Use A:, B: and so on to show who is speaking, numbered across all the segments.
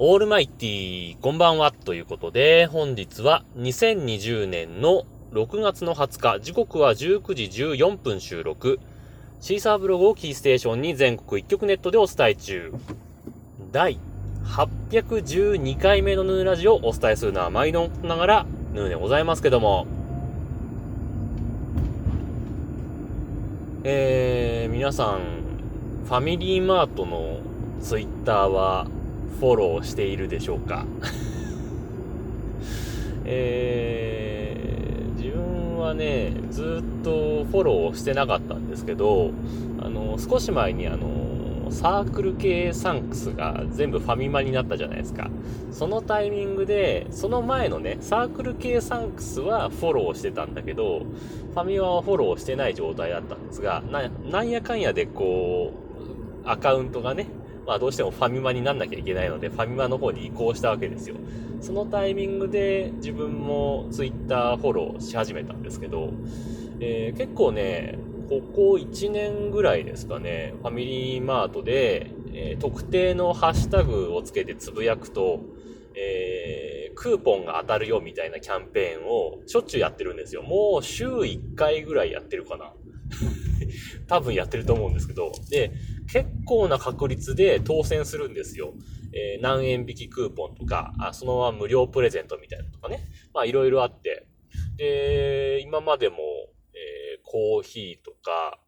A: オールマイティー、こんばんは、ということで、本日は2020年の6月の20日、時刻は19時14分収録、シーサーブログをキーステーションに全国一曲ネットでお伝え中、第812回目のヌーラジオをお伝えするのは毎度ながら、ヌーでございますけども、えー、皆さん、ファミリーマートのツイッターはフォローしているでしょうか えー、自分はね、ずっとフォローしてなかったんですけど、あの、少し前にあの、サークル系サンクスが全部ファミマになったじゃないですか。そのタイミングで、その前のね、サークル系サンクスはフォローしてたんだけど、ファミマはフォローしてない状態だったんですが、な、なんやかんやでこう、アカウントがね、まあどうしてもファミマになんなきゃいけないので、ファミマの方に移行したわけですよ。そのタイミングで自分もツイッターフォローし始めたんですけど、えー、結構ね、ここ1年ぐらいですかね、ファミリーマートで、えー、特定のハッシュタグをつけてつぶやくと、えー、クーポンが当たるよみたいなキャンペーンをしょっちゅうやってるんですよ。もう週1回ぐらいやってるかな。多分やってると思うんですけど。で、結構な確率で当選するんですよ。えー、何円引きクーポンとか、あそのまま無料プレゼントみたいなとかね。まあいろいろあって。で、今までも、えー、コーヒーとか、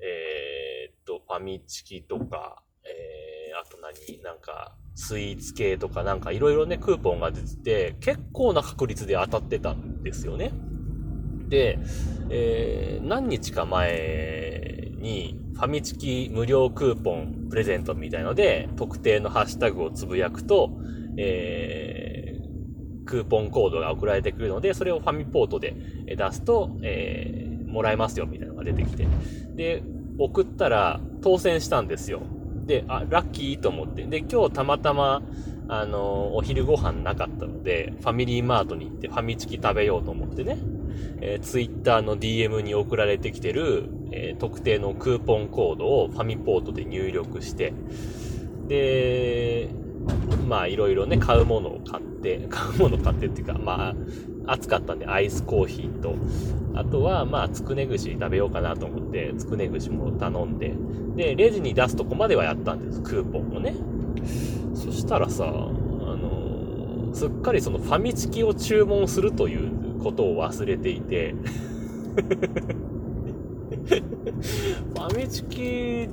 A: えー、っと、ファミチキとか、えー、あと何なんか、スイーツ系とかなんかいろいろね、クーポンが出てて、結構な確率で当たってたんですよね。で、えー、何日か前に、ファミチキ無料クーポンプレゼントみたいので、特定のハッシュタグをつぶやくと、えー、クーポンコードが送られてくるので、それをファミポートで出すと、えー、もらえますよみたいなのが出てきて。で、送ったら当選したんですよ。で、あ、ラッキーと思って。で、今日たまたま、あの、お昼ご飯なかったので、ファミリーマートに行ってファミチキ食べようと思ってね。えー、ツイッターの DM に送られてきてる、えー、特定のクーポンコードをファミポートで入力して、で、まあいろいろね、買うものを買って、買うものを買ってっていうか、まあ、暑かったんでアイスコーヒーと、あとはまあつくね串食べようかなと思って、つくね串も頼んで、で、レジに出すとこまではやったんです、クーポンをね。そしたらさ、あのー、すっかりそのファミチキを注文するということを忘れていて ファミチキ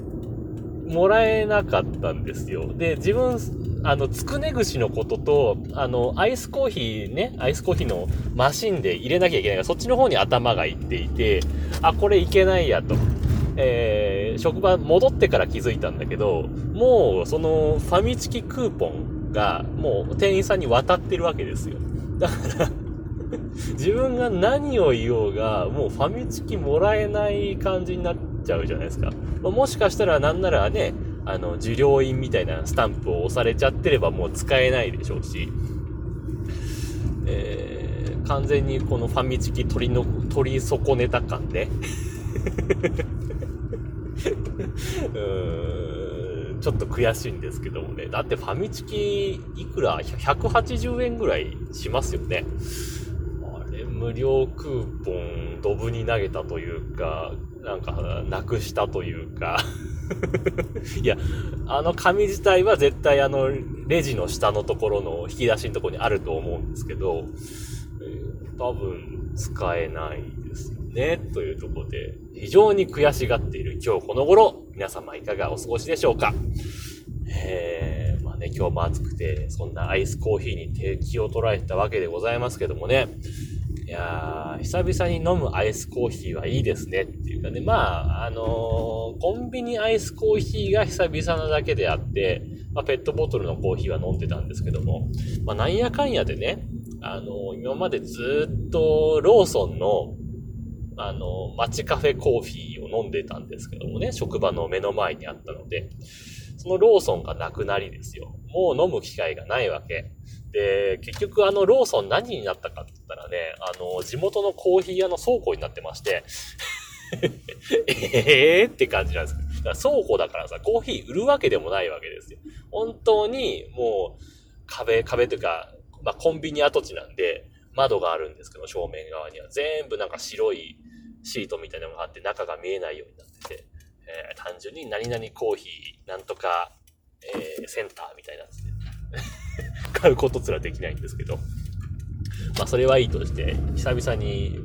A: もらえなかったんですよ。で、自分、あの、つくね串のことと、あの、アイスコーヒーね、アイスコーヒーのマシンで入れなきゃいけないから、そっちの方に頭がいっていて、あ、これいけないやと。えー、職場戻ってから気づいたんだけど、もう、その、ファミチキクーポンが、もう、店員さんに渡ってるわけですよ。だから自分が何を言おうが、もうファミチキもらえない感じになっちゃうじゃないですか。ま、もしかしたらなんならね、あの、受領印みたいなスタンプを押されちゃってればもう使えないでしょうし、えー、完全にこのファミチキ取りの、取り損ねた感ね。ちょっと悔しいんですけどもね。だってファミチキいくら ?180 円ぐらいしますよね。無料クーポン、ドブに投げたというか、なんか、なくしたというか いや、あの紙自体は絶対あの、レジの下のところの引き出しのところにあると思うんですけど、えー、多分使えないですよね。というところで、非常に悔しがっている今日この頃、皆様いかがお過ごしでしょうか。えー、まあね、今日も暑くて、そんなアイスコーヒーに手気を取られてたわけでございますけどもね、いやー、久々に飲むアイスコーヒーはいいですねっていうかね、まあ、あのー、コンビニアイスコーヒーが久々なだけであって、まあ、ペットボトルのコーヒーは飲んでたんですけども、まあ、なんやかんやでね、あのー、今までずっとローソンの、あのー、街カフェコーヒーを飲んでたんですけどもね、職場の目の前にあったので、そのローソンがなくなりですよ。もう飲む機会がないわけ。で、結局あのローソン何になったかって言ったらね、あの、地元のコーヒー屋の倉庫になってまして ええって感じなんですだから倉庫だからさ、コーヒー売るわけでもないわけですよ。本当にもう、壁、壁というか、まあ、コンビニ跡地なんで、窓があるんですけど、正面側には。全部なんか白いシートみたいなのがあって、中が見えないようになってて、えー、単純に何々コーヒー、なんとか、えー、センターみたいなやつで 買うことすらできないんですけど、まあそれはいいとして、久々に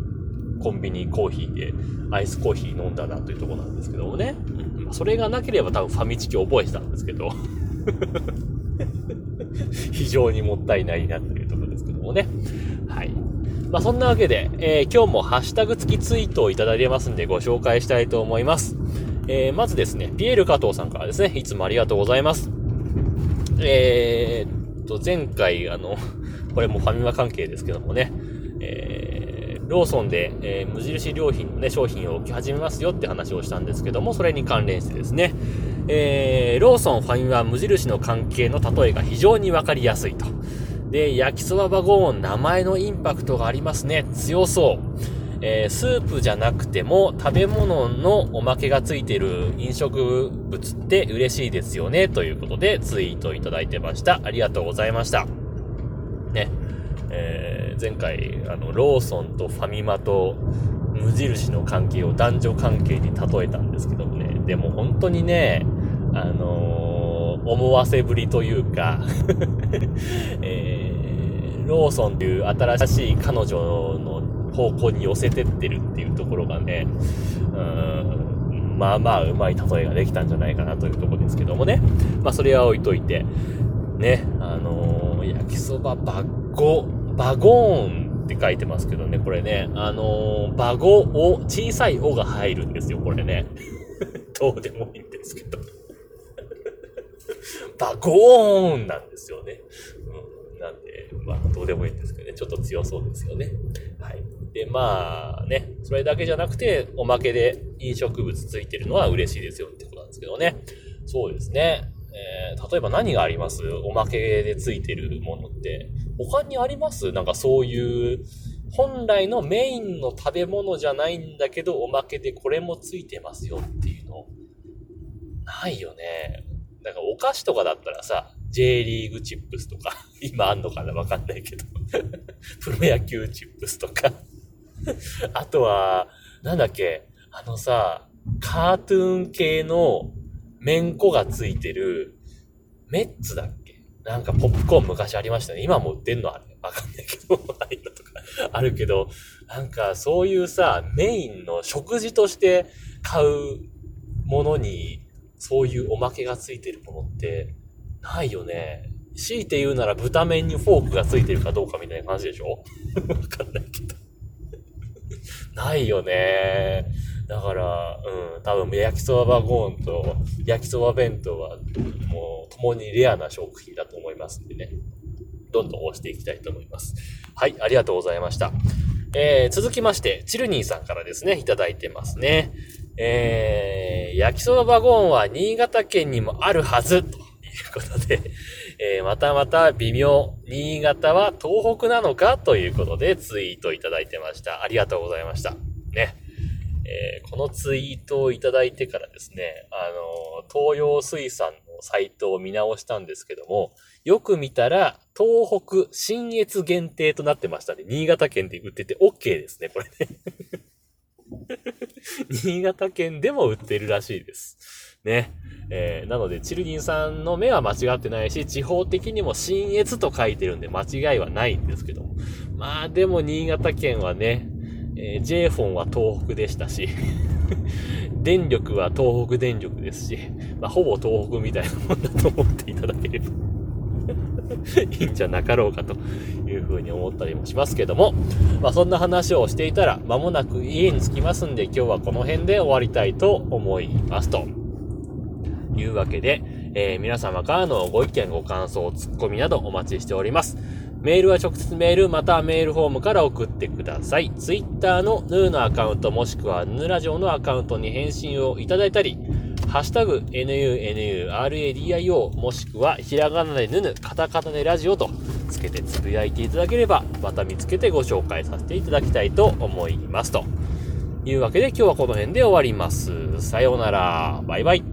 A: コンビニコーヒーでアイスコーヒー飲んだなというとこなんですけどもね。うん、それがなければ多分ファミチキ覚えてたんですけど 非常にもったいないなというところですけどもね。はい。まあ、そんなわけで、えー、今日もハッシュタグ付きツイートをいただいてますんでご紹介したいと思います。えー、まずですね、ピエール加藤さんからですね、いつもありがとうございます。えー、と、前回、あの、これもファミマ関係ですけどもね、えー、ローソンで、えー、無印良品のね、商品を置き始めますよって話をしたんですけども、それに関連してですね、えー、ローソン、ファミマ、無印の関係の例えが非常にわかりやすいと。で、焼きそばバゴーン、名前のインパクトがありますね。強そう。えー、スープじゃなくても食べ物のおまけがついてる飲食物って嬉しいですよね。ということでツイートいただいてました。ありがとうございました。ね。えー、前回、あの、ローソンとファミマと無印の関係を男女関係に例えたんですけどもね。でも本当にね、あのー、思わせぶりというか えー、ローソンという新しい彼女の方向に寄せてってるっていうところがね、うーん、まあまあうまい例えができたんじゃないかなというところですけどもね。まあそれは置いといて、ね、あのー、焼きそばバゴ、バゴーンって書いてますけどね、これね、あのー、バゴを、小さいおが入るんですよ、これね。どうでもいいんですけど。バゴーンなんですよね。うん、なんで、まあ、どうでもいいんですけどね、ちょっと強そうですよね。はい。で、まあね、それだけじゃなくて、おまけで飲食物ついてるのは嬉しいですよってことなんですけどね。そうですね。えー、例えば何があります？おまけでついてるものって。他にあります？なんかそういう、本来のメインの食べ物じゃないんだけど、おまけでこれもついてますよっていうの。ないよね。だかお菓子とかだったらさ、J リーグチップスとか、今あんのかな？わかんないけど。プロ野球チップスとか あとは、なんだっけ、あのさ、カートゥーン系のめんこがついてる、メッツだっけ？なんかポップコーン昔ありましたね。今も売ってんのあれ。わかんないけど、ああいのとか。あるけど、なんかそういうさ、メインの食事として買うものに、そういうおまけがついてるものって、ないよね。強いて言うなら豚麺にフォークがついてるかどうかみたいな感じでしょ？わかんないけど。ないよね。だから、うん、多分焼きそばバゴーンと焼きそば弁当はもう共にレアな食品だと思いますんでね。どんどん押していきたいと思います。はい、ありがとうございました。えー、続きまして、チルニーさんからですね、いただいてますね。えー、焼きそばバゴンは新潟県にもあるはず、ということで、えー、またまた微妙。新潟は東北なのかということでツイートいただいてました。ありがとうございました。ね。えー、このツイートをいただいてからですね、あの、東洋水産のサイトを見直したんですけども、よく見たら、東北新越限定となってましたね。新潟県で売ってて OK ですね、これね。新潟県でも売ってるらしいです。ね。えー、なので、チルニンさんの目は間違ってないし、地方的にも新越と書いてるんで間違いはないんですけども。まあ、でも新潟県はね、えー、J フォンは東北でしたし、電力は東北電力ですし、まあ、ほぼ東北みたいなもんだと思っていただければ いいんじゃなかろうかというふうに思ったりもしますけども、まあそんな話をしていたら間もなく家に着きますんで今日はこの辺で終わりたいと思いますと。いうわけで、えー、皆様からのご意見、ご感想、ツッコミなどお待ちしております。メールは直接メール、またはメールフォームから送ってください。ツイッターのヌーのアカウント、もしくはヌーラジオのアカウントに返信をいただいたり、ハッシュタグ、NUNURADIO、もしくはひらがなでヌヌ、カタカナでラジオとつけてつぶやいていただければ、また見つけてご紹介させていただきたいと思います。というわけで今日はこの辺で終わります。さようなら。バイバイ。